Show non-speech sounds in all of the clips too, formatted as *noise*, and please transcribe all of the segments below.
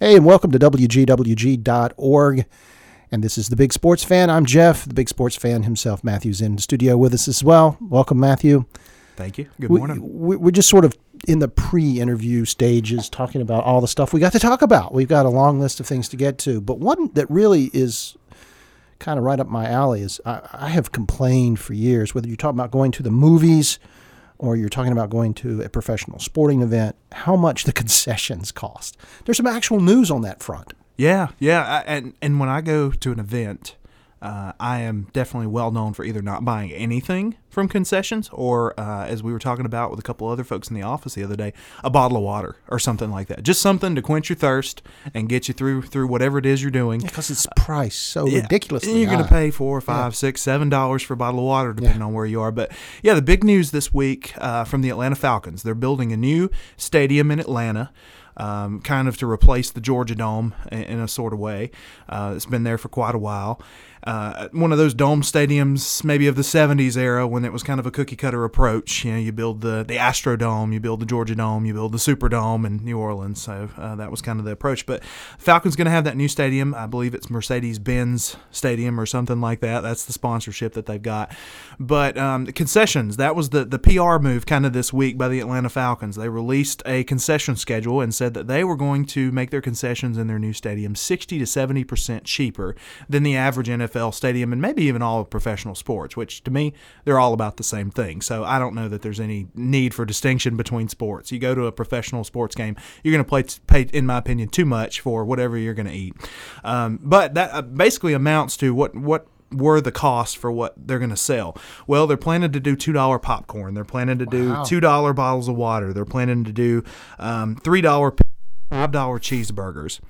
Hey, and welcome to WGWG.org. And this is the Big Sports Fan. I'm Jeff, the Big Sports Fan himself. Matthew's in the studio with us as well. Welcome, Matthew. Thank you. Good We, morning. we- we're just sort of in the pre interview stages talking about all the stuff we got to talk about. We've got a long list of things to get to. But one that really is kind of right up my alley is I, I have complained for years, whether you're talking about going to the movies or you're talking about going to a professional sporting event, how much the *laughs* concessions cost. There's some actual news on that front. yeah, yeah. I, and and when I go to an event, uh, I am definitely well known for either not buying anything from concessions or, uh, as we were talking about with a couple other folks in the office the other day, a bottle of water or something like that. Just something to quench your thirst and get you through through whatever it is you're doing. Because it's priced so Yeah. ridiculously And you're going to pay four, five, six, seven dollars for a bottle of water, depending on where you are. But yeah, the big news this week uh, from the Atlanta Falcons: they're building a new stadium in Atlanta. Um, kind of to replace the Georgia Dome in, in a sort of way. Uh, it's been there for quite a while. Uh, one of those dome stadiums, maybe of the '70s era, when it was kind of a cookie cutter approach. You know, you build the the Astrodome, you build the Georgia Dome, you build the Superdome in New Orleans. So uh, that was kind of the approach. But Falcons going to have that new stadium. I believe it's Mercedes Benz Stadium or something like that. That's the sponsorship that they've got. But um, concessions, that was the, the PR move kind of this week by the Atlanta Falcons. They released a concession schedule and said that they were going to make their concessions in their new stadium 60 to 70% cheaper than the average NFL stadium and maybe even all of professional sports, which to me, they're all about the same thing. So I don't know that there's any need for distinction between sports. You go to a professional sports game, you're going to play, pay, in my opinion, too much for whatever you're going to eat. Um, but that uh, basically amounts to what what were the costs for what they're going to sell. Well, they're planning to do two dollar popcorn. They're planning to do two dollar bottles of water. They're planning to do um, three dollar, five dollar cheeseburgers.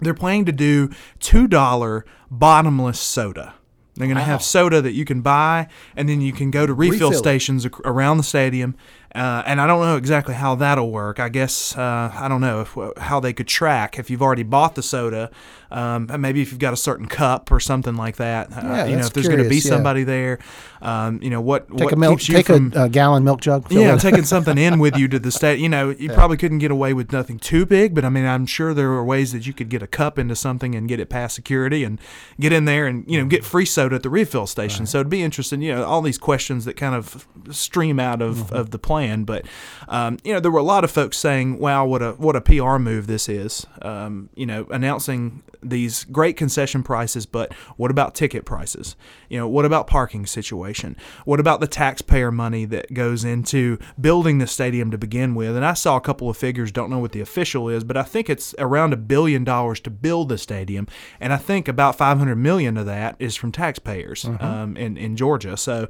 They're planning to do two dollar bottomless soda. They're going to Wow. have soda that you can buy, and then you can go to refill, Refill stations ac- around the stadium. Uh, and I don't know exactly how that'll work. I guess uh, I don't know if, how they could track if you've already bought the soda. Um, and maybe if you've got a certain cup or something like that. Uh, Yeah, you know, if there's going to be curious, yeah. somebody there. Um, you know what? Take what a milk, keeps you take from, a, a gallon milk jug. yeah, taking *laughs* something in with you to the state. You know, you probably couldn't get away with nothing too big, but I mean, I'm sure there are ways that you could get a cup into something and get it past security and get in there and you know get free soda at the refill station. So it'd be interesting. You know, all these questions that kind of stream out of, Mm-hmm. of the plan, but um, you know, there were a lot of folks saying, "Wow, what a what a PR move this is." Um, you know, announcing these great concession prices, but what about ticket prices? You know, what about parking situation? What about the taxpayer money that goes into building the stadium to begin with? And I saw a couple of figures, don't know what the official is, but I think it's around a billion dollars to build the stadium, and I think about 500 million of that is from taxpayers Mm-hmm. um, in in Georgia. So.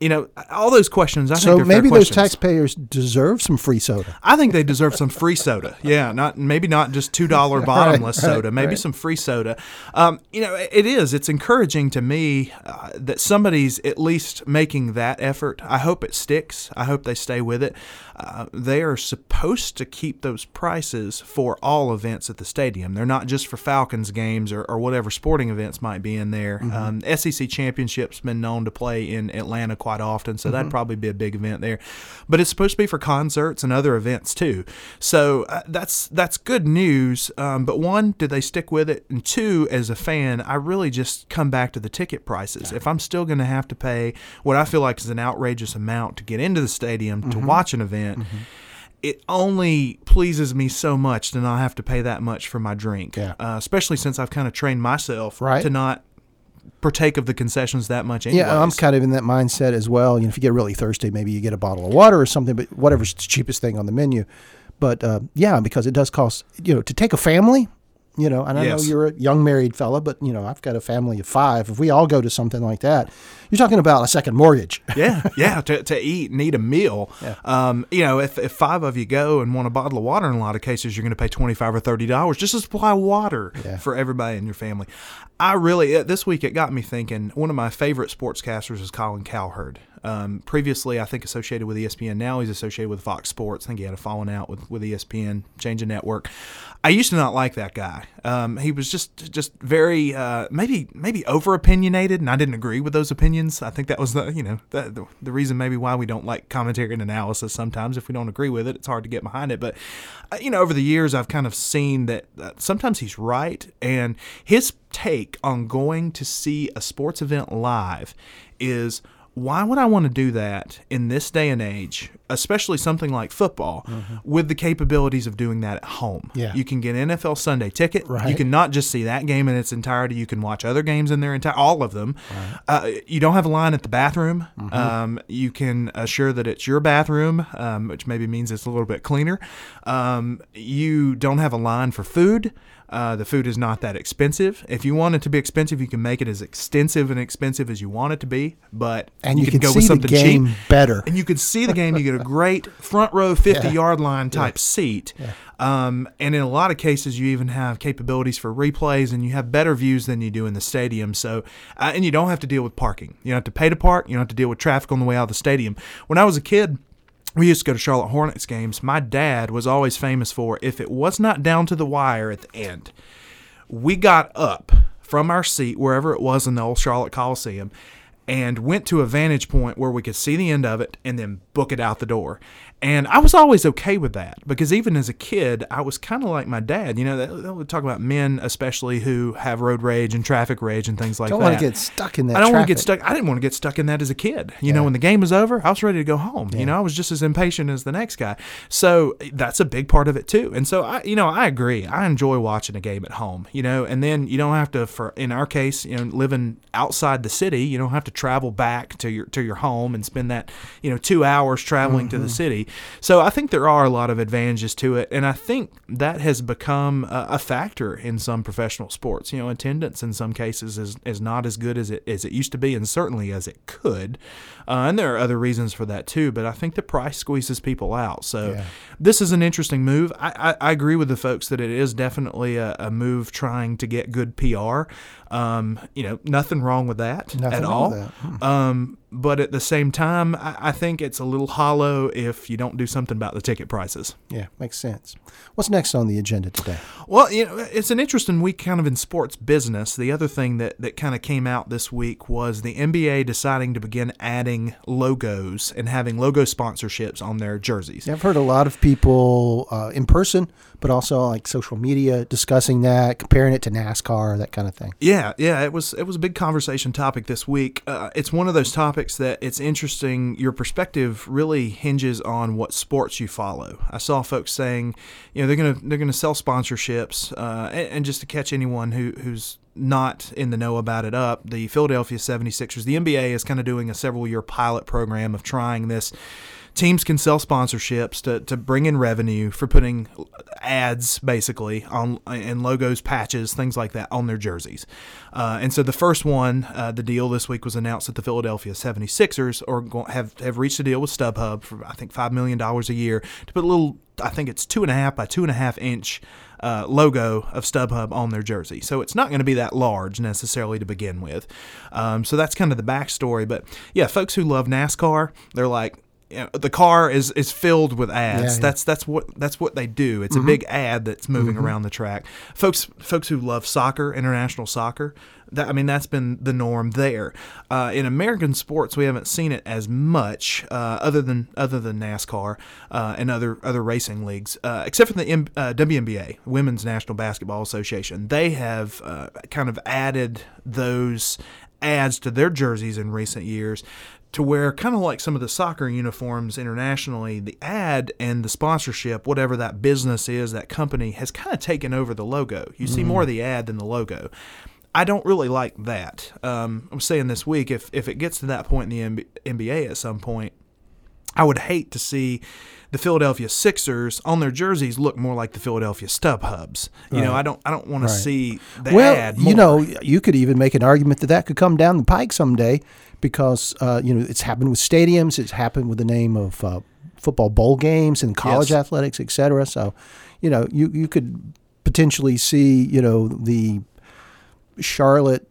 You know, all those questions. I So think maybe those taxpayers deserve some free soda. I think they deserve some free soda. *laughs* Yeah, not maybe not just two dollar bottomless right, soda. Maybe right. some free soda. Um, you know, it is. It's encouraging to me uh, that somebody's at least making that effort. I hope it sticks. I hope they stay with it. Uh, they are supposed to keep those prices for all events at the stadium. They're not just for Falcons games or, or whatever sporting events might be in there. Um, SEC championships been known to play in Atlanta quite often, so that'd probably be a big event there. But it's supposed to be for concerts and other events too. So uh, that's that's good news. Um, but one, did they stick with it? And two, as a fan, I really just come back to the ticket prices. If I'm still going to have to pay what I feel like is an outrageous amount to get into the stadium to watch an event. It only pleases me so much to not have to pay that much for my drink, Yeah. uh, especially since I've kind of trained myself Right. to not partake of the concessions that much. Anyways. Yeah, I'm kind of in that mindset as well. You know, if you get really thirsty, maybe you get a bottle of water or something, but whatever's the cheapest thing on the menu. But uh, yeah, because it does cost, you know, to take a family, you know, and I Yes. know you're a young married fella, but you know, I've got a family of five. If we all go to something like that, you're talking about a second mortgage. *laughs* yeah, yeah, to, to eat and eat a meal. Yeah. Um, you know, if, if five of you go and want a bottle of water, in a lot of cases, you're going to pay twenty five or thirty dollars just to supply water Yeah. for everybody in your family. I really uh, this week it got me thinking. One of my favorite sportscasters is Colin Cowherd. Um, previously, I think associated with ESPN. Now he's associated with Fox Sports. I think he had a falling out with, with ESPN, change of network. I used to not like that guy. Um, he was just just very uh, maybe maybe over opinionated, and I didn't agree with those opinions. I think that was the you know the, the, reason maybe why we don't like commentary and analysis. Sometimes if we don't agree with it, it's hard to get behind it. But uh, you know, over the years, I've kind of seen that uh, sometimes he's right, and his take on going to see a sports event live is why would I want to do that in this day and age, especially something like football, mm-hmm. with the capabilities of doing that at home? Yeah. You can get an NFL Sunday ticket. Right. You can not just see that game in its entirety. You can watch other games in their entire, all of them. Right. Uh, you don't have a line at the bathroom. Mm-hmm. Um, you can assure that it's your bathroom, um, which maybe means it's a little bit cleaner. Um, you don't have a line for food. Uh, the food is not that expensive. If you want it to be expensive, you can make it as extensive and expensive as you want it to be. But and you, you can, go see with something the game cheap. better. And you can see the game. You get a *laughs* great front row, fifty yeah. yard line type yeah. seat. Yeah. Um, and in a lot of cases, you even have capabilities for replays, and you have better views than you do in the stadium. So, uh, and you don't have to deal with parking. You don't have to pay to park. You don't have to deal with traffic on the way out of the stadium. When I was a kid we used to go to Charlotte Hornets games. My dad was always famous for if it was not down to the wire at the end, we got up from our seat wherever it was in the old Charlotte Coliseum and went to a vantage point where we could see the end of it and then book it out the door. And I was always okay with that because even as a kid, I was kind of like my dad. You know, they would talk about men, especially who have road rage and traffic rage and things like don't that. Don't want to get stuck in that. I don't want to get stuck. I didn't want to get stuck in that as a kid. You yeah. know, when the game was over, I was ready to go home. Yeah. You know, I was just as impatient as the next guy. So that's a big part of it too. And so I, you know, I agree. I enjoy watching a game at home. You know, and then you don't have to. For in our case, you know, living outside the city, you don't have to travel back to your to your home and spend that you know two hours traveling mm-hmm. to the mm-hmm. city. So I think there are a lot of advantages to it, and I think that has become a, a, factor in some professional sports. You know, attendance in some cases is, is not as good as it as it used to be, and certainly as it could. Uh, and there are other reasons for that too, but I think the price squeezes people out. So yeah. this is an interesting move. I, I, I, agree with the folks that it is definitely a, a move trying to get good PR. Um, you know, nothing wrong with that nothing at all. That. Hmm. Um, but at the same time, I, I, think it's a little hollow if you don't do something about the ticket prices. Yeah, makes sense. What's next on the agenda today? Well, you know, it's an interesting week kind of in sports business. The other thing that, that kind of came out this week was the NBA deciding to begin adding logos and having logo sponsorships on their jerseys. Yeah, I've heard a lot of people uh, in person, but also like social media discussing that, comparing it to NASCAR, that kind of thing. Yeah, yeah, it was it was a big conversation topic this week. Uh, it's one of those topics that it's interesting. Your perspective really hinges on what sports you follow. I saw folks saying, you know, they're gonna they're gonna sell sponsorships, uh, and, and just to catch anyone who who's not in the know about it up, the Philadelphia 76ers, the NBA is kind of doing a several year pilot program of trying this teams can sell sponsorships to, to bring in revenue for putting ads basically on and logos, patches, things like that on their jerseys. Uh, and so the first one, uh, the deal this week was announced that the Philadelphia 76ers are have have reached a deal with StubHub for I think five million dollars a year to put a little. I think it's two and a half by two and a half inch uh, logo of StubHub on their jersey. So it's not going to be that large necessarily to begin with. Um, so that's kind of the backstory. But yeah, folks who love NASCAR, they're like, you know, the car is is filled with ads. Yeah, yeah. That's that's what that's what they do. It's mm-hmm. a big ad that's moving mm-hmm. around the track. Folks folks who love soccer, international soccer, that I mean that's been the norm there. Uh, in American sports, we haven't seen it as much, uh, other than other than NASCAR uh, and other other racing leagues, uh, except for the M- uh, WNBA, Women's National Basketball Association. They have uh, kind of added those ads to their jerseys in recent years to where kind of like some of the soccer uniforms internationally, the ad and the sponsorship, whatever that business is, that company has kind of taken over the logo. You see more of the ad than the logo. I don't really like that. Um, I'm saying this week, if if it gets to that point in the NBA at some point, I would hate to see the Philadelphia Sixers on their jerseys look more like the Philadelphia StubHubs. You right. know, I don't I don't want right. to see the well. You know, you could even make an argument that that could come down the pike someday because uh, you know it's happened with stadiums, it's happened with the name of uh, football bowl games and college yes. athletics, et cetera. So, you know, you you could potentially see you know the Charlotte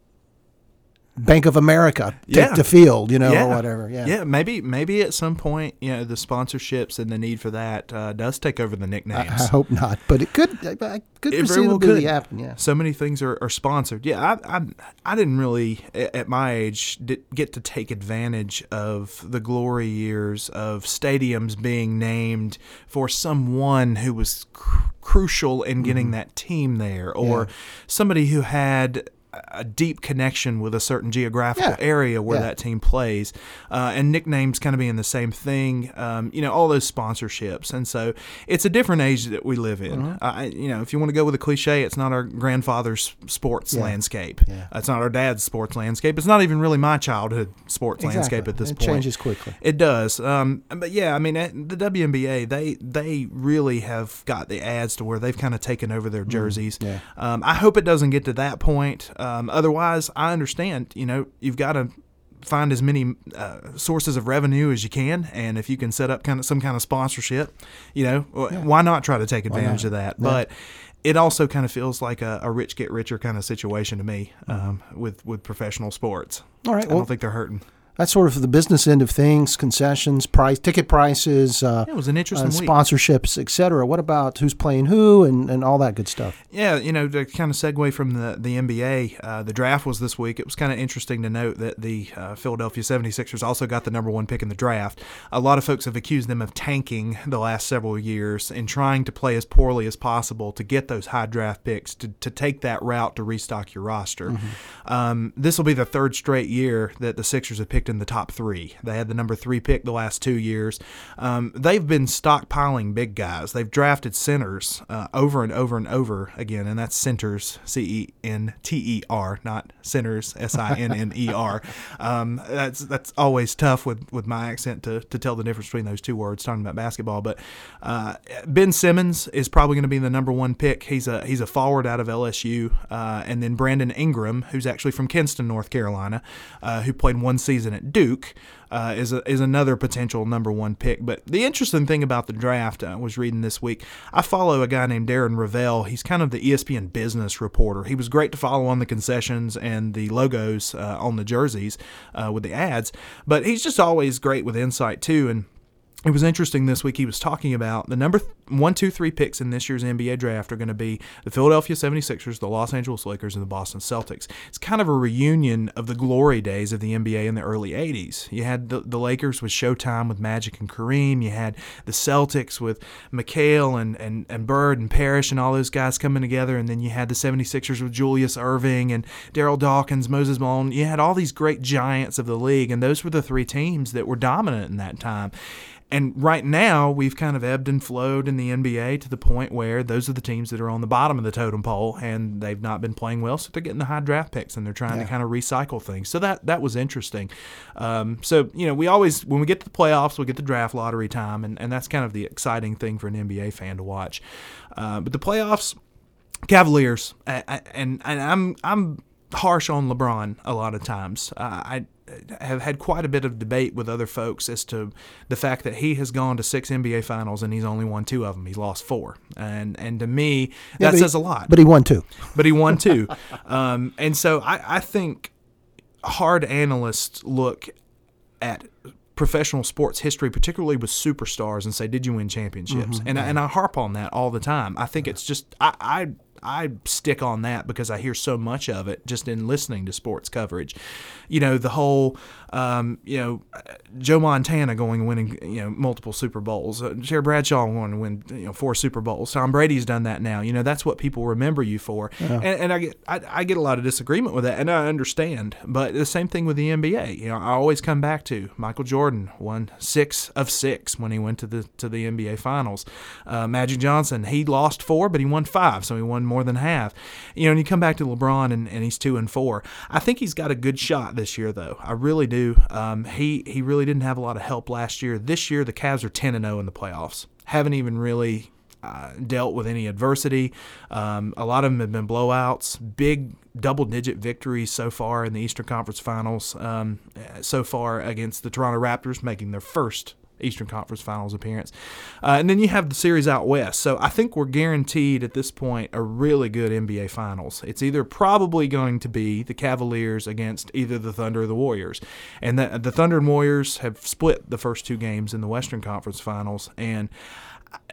Bank of America take Yeah. the field, you know, Yeah. or whatever. Yeah. Yeah, maybe maybe at some point, you know, the sponsorships and the need for that uh, does take over the I, nicknames. I hope not, but it could. I, I could It very well could. happen. Yeah. so many things are, are sponsored. Yeah, I, I I didn't really at my age get to take advantage of the glory years of stadiums being named for someone who was cr- crucial in getting that team there, or Yeah. somebody who had a deep connection with a certain geographical Yeah. area where Yeah. that team plays, uh, and nicknames kind of being the same thing. Um, you know, all those sponsorships, and so it's a different age that we live in. Mm-hmm. I, you know, if you want to go with a cliche, it's not our grandfather's sports Yeah. landscape. It's not our dad's sports landscape. It's not even really my childhood sports landscape at this it point. changes quickly. It does, um, but yeah, I mean eh, the WNBA they they really have got the ads to where they've kind of taken over their jerseys. Mm, yeah. Um, I hope it doesn't get to that point. Um, otherwise, I understand. You know, you've got to find as many uh, sources of revenue as you can, and if you can set up kind of some kind of sponsorship, you know, wh- why not try to take advantage of that? Yeah. But it also kind of feels like a, a rich get richer kind of situation to me um, with with professional sports. All right. I Well, don't think they're hurting. That's sort of the business end of things: concessions, price, ticket prices, uh, Yeah, it was an uh, interesting week. sponsorships, etc. What about who's playing who and, and all that good stuff? Yeah, you know, to kind of segue from the, the NBA, uh, the draft was this week. It was kind of interesting to note that the uh, Philadelphia 76ers also got the number one pick in the draft. A lot of folks have accused them of tanking the last several years and trying to play as poorly as possible to get those high draft picks, to, to take that route to restock your roster. Um, this will be the third straight year that the Sixers have picked in the top three. They had the number three pick the last two years. Um, they've been stockpiling big guys. They've drafted centers uh, over and over and over again, and that's centers, C E N T E R, not centers, S I N N E R. *laughs* Um, That's that's always tough with, with my accent to, to tell the difference between those two words talking about basketball. But uh, Ben Simmons is probably going to be the number one pick. He's a he's a forward out of LSU, uh, and then Brandon Ingram, who's actually from Kinston, North Carolina, uh, who played one season at Duke. Uh, is a, is another potential number one pick. But the interesting thing about the draft, I was reading this week. I follow a guy named Darren Rovell. He's kind of the ESPN business reporter. He was great to follow on the concessions and the logos uh, on the jerseys uh, with the ads, but he's just always great with insight too. And it was interesting this week. He was talking about the number one, two, three picks in this year's NBA draft are going to be the Philadelphia 76ers, the Los Angeles Lakers, and the Boston Celtics. It's kind of a reunion of the glory days of the NBA in the early 80s. You had the, the Lakers with Showtime with Magic and Kareem. You had the Celtics with McHale and, and, and Bird and Parish and all those guys coming together. And then you had the 76ers with Julius Erving and Darryl Dawkins, Moses Malone. You had all these great giants of the league, and those were the three teams that were dominant in that time. And right now, we've kind of ebbed and flowed in the NBA to the point where those are the teams that are on the bottom of the totem pole, and they've not been playing well, so they're getting the high draft picks, and they're trying to kind of recycle things. So that that was interesting. Um, so you know, we always when we get to the playoffs, we get the draft lottery time, and, and that's kind of the exciting thing for an NBA fan to watch. Uh, but the playoffs, Cavaliers, I, I, and and I'm I'm harsh on LeBron a lot of times. Uh, I have had quite a bit of debate with other folks as to the fact that he has gone to six NBA finals and he's only won two of them. He's lost four, and and to me Yeah, that but he- says a lot. But he won two. But he won two, *laughs* um, and so I, I think hard analysts look at professional sports history, particularly with superstars, and say, "Did you win championships?" Mm-hmm. And I, and I harp on that all the time. I think it's just I, I I stick on that because I hear so much of it just in listening to sports coverage. You know, the whole um, you know Joe Montana going and winning you know multiple Super Bowls, uh, Terry Bradshaw going to win you know four Super Bowls. Tom Brady's done that now. You know, that's what people remember you for. And, and I get I, I get a lot of disagreement with that, and I understand. But the same thing with the NBA. You know, I always come back to Michael Jordan won six of six when he went to the to the NBA Finals. Uh, Magic Johnson he lost four, but he won five, so he won more than half. You know, and you come back to LeBron and, and he's two and four. I think he's got a good shot this year, though. I really do. Um, he he really didn't have a lot of help last year. This year, the Cavs are ten and zero in the playoffs. Haven't even really uh, dealt with any adversity. Um, a lot of them have been blowouts, big double digit victories so far in the Eastern Conference Finals, um, so far against the Toronto Raptors, making their first Eastern Conference Finals appearance. Uh, and then you have the series out west. So I think we're guaranteed at this point a really good NBA Finals. It's either probably going to be the Cavaliers against either the Thunder or the Warriors. And the, the Thunder and Warriors have split the first two games in the Western Conference Finals. And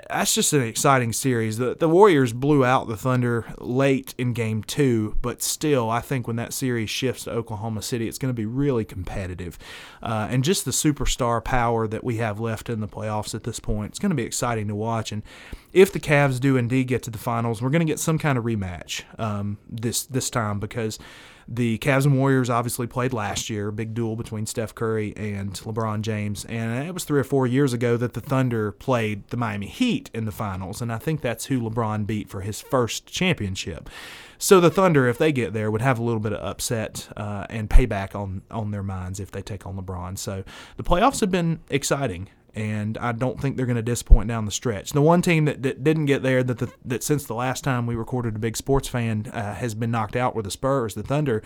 that's just an exciting series. The the Warriors blew out the Thunder late in game two, but still, I think when that series shifts to Oklahoma City, it's going to be really competitive. Uh, and just the superstar power that we have left in the playoffs at this point, it's going to be exciting to watch. And if the Cavs do indeed get to the finals, we're going to get some kind of rematch um, this this time because the Cavs and Warriors obviously played last year, big duel between Steph Curry and LeBron James, and it was three or four years ago that the Thunder played the Miami Heat in the finals, and I think that's who LeBron beat for his first championship. So the Thunder, if they get there, would have a little bit of upset uh, and payback on on their minds if they take on LeBron. So the playoffs have been exciting and I don't think they're going to disappoint down the stretch. The one team that, that didn't get there that the, that since the last time we recorded a big sports fan uh, has been knocked out were the Spurs. The Thunder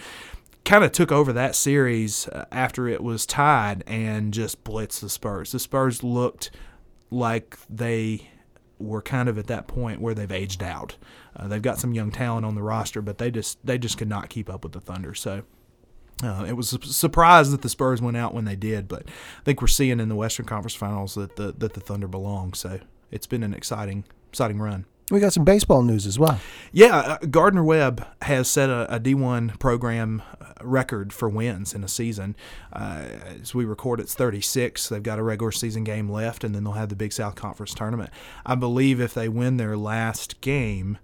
kind of took over that series uh, after it was tied and just blitzed the Spurs. The Spurs looked like they were kind of at that point where they've aged out. Uh, they've got some young talent on the roster, but they just they just could not keep up with the Thunder. So uh, it was a surprise that the Spurs went out when they did, but I think we're seeing in the Western Conference Finals that the that the Thunder belong. So it's been an exciting exciting run. We got some baseball news as well. Yeah, uh, Gardner Webb has set a a D1 program uh, record for wins in a season. Uh, as we record, it's 36. They've got a regular season game left, and then they'll have the Big South Conference tournament. I believe if they win their last game,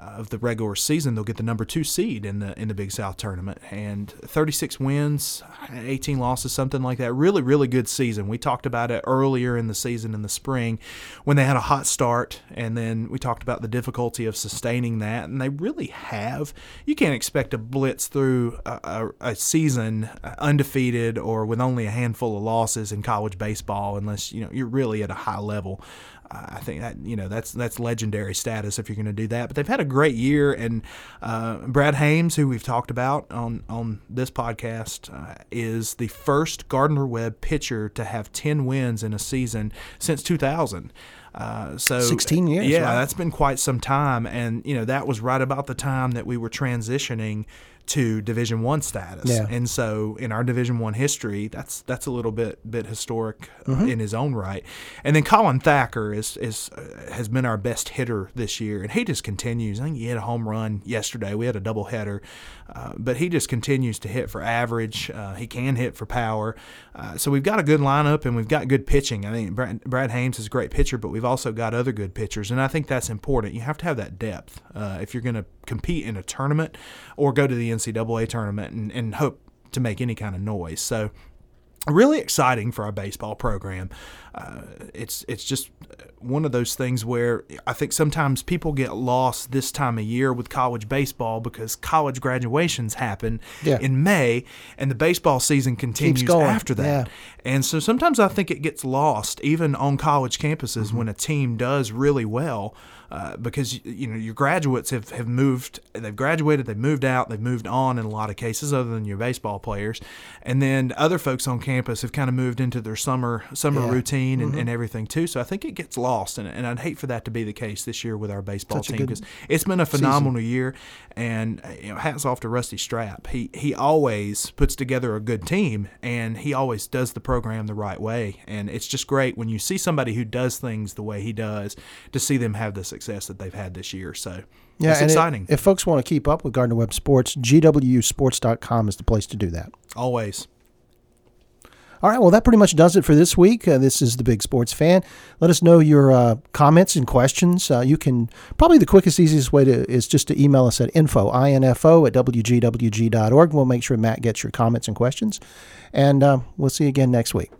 of the regular season, they'll get the number two seed in the in the Big South tournament. And 36 wins, 18 losses, something like that. Really, really good season. We talked about it earlier in the season in the spring when they had a hot start, and then we talked about the difficulty of sustaining that. And they really have. You can't expect to blitz through a, a, a season uh, undefeated or with only a handful of losses in college baseball unless you know you're really at a high level. I think that you know that's that's legendary status if you're going to do that. But they've had a great year, and uh, Brad Hames, who we've talked about on on this podcast, uh, is the first Gardner Webb pitcher to have ten wins in a season since 2000. Uh, so 16 years. Yeah, right? that's been quite some time, and you know that was right about the time that we were transitioning to Division One status. Yeah. And so in our Division One history, that's that's a little bit bit historic uh, Mm-hmm. in his own right. And then Colin Thacker is is uh, has been our best hitter this year, and he just continues. I think he hit a home run yesterday. We had a doubleheader, uh, but he just continues to hit for average. Uh, he can hit for power. Uh, so we've got a good lineup, and we've got good pitching. I think Brad, Brad Hames is a great pitcher, but we've also got other good pitchers, and I think that's important. You have to have that depth uh, if you're going to compete in a tournament or go to the NCAA tournament and, and hope to make any kind of noise. So really exciting for our baseball program. Uh, it's it's just one of those things where I think sometimes people get lost this time of year with college baseball because college graduations happen Yeah. in May and the baseball season continues after that. yeah. And so sometimes I think it gets lost even on college campuses Mm-hmm. when a team does really well. Uh, because you know your graduates have, have moved, they've graduated, they've moved out, they've moved on in a lot of cases, other than your baseball players, and then other folks on campus have kind of moved into their summer summer Yeah. Mm-hmm. routine and, and everything too. So I think it gets lost, and, and I'd hate for that to be the case this year with our baseball Such team because it's been a phenomenal year, and you know hats off to Rusty Stroupe. He he always puts together a good team, and he always does the program the right way, and it's just great when you see somebody who does things the way he does to see them have the success that they've had this year. So Yeah, it's and it- exciting. if folks want to keep up with Gardner Webb Sports, gwsports.com is the place to do that. always. All right, well, that pretty much does it for this week. Uh, this is the Big Sports Fan. Let us know your uh, comments and questions. Uh, you can probably the quickest, easiest way to is just to email us at info info at wgwg.org. We'll make sure Matt gets your comments and questions, and uh, we'll see you again next week.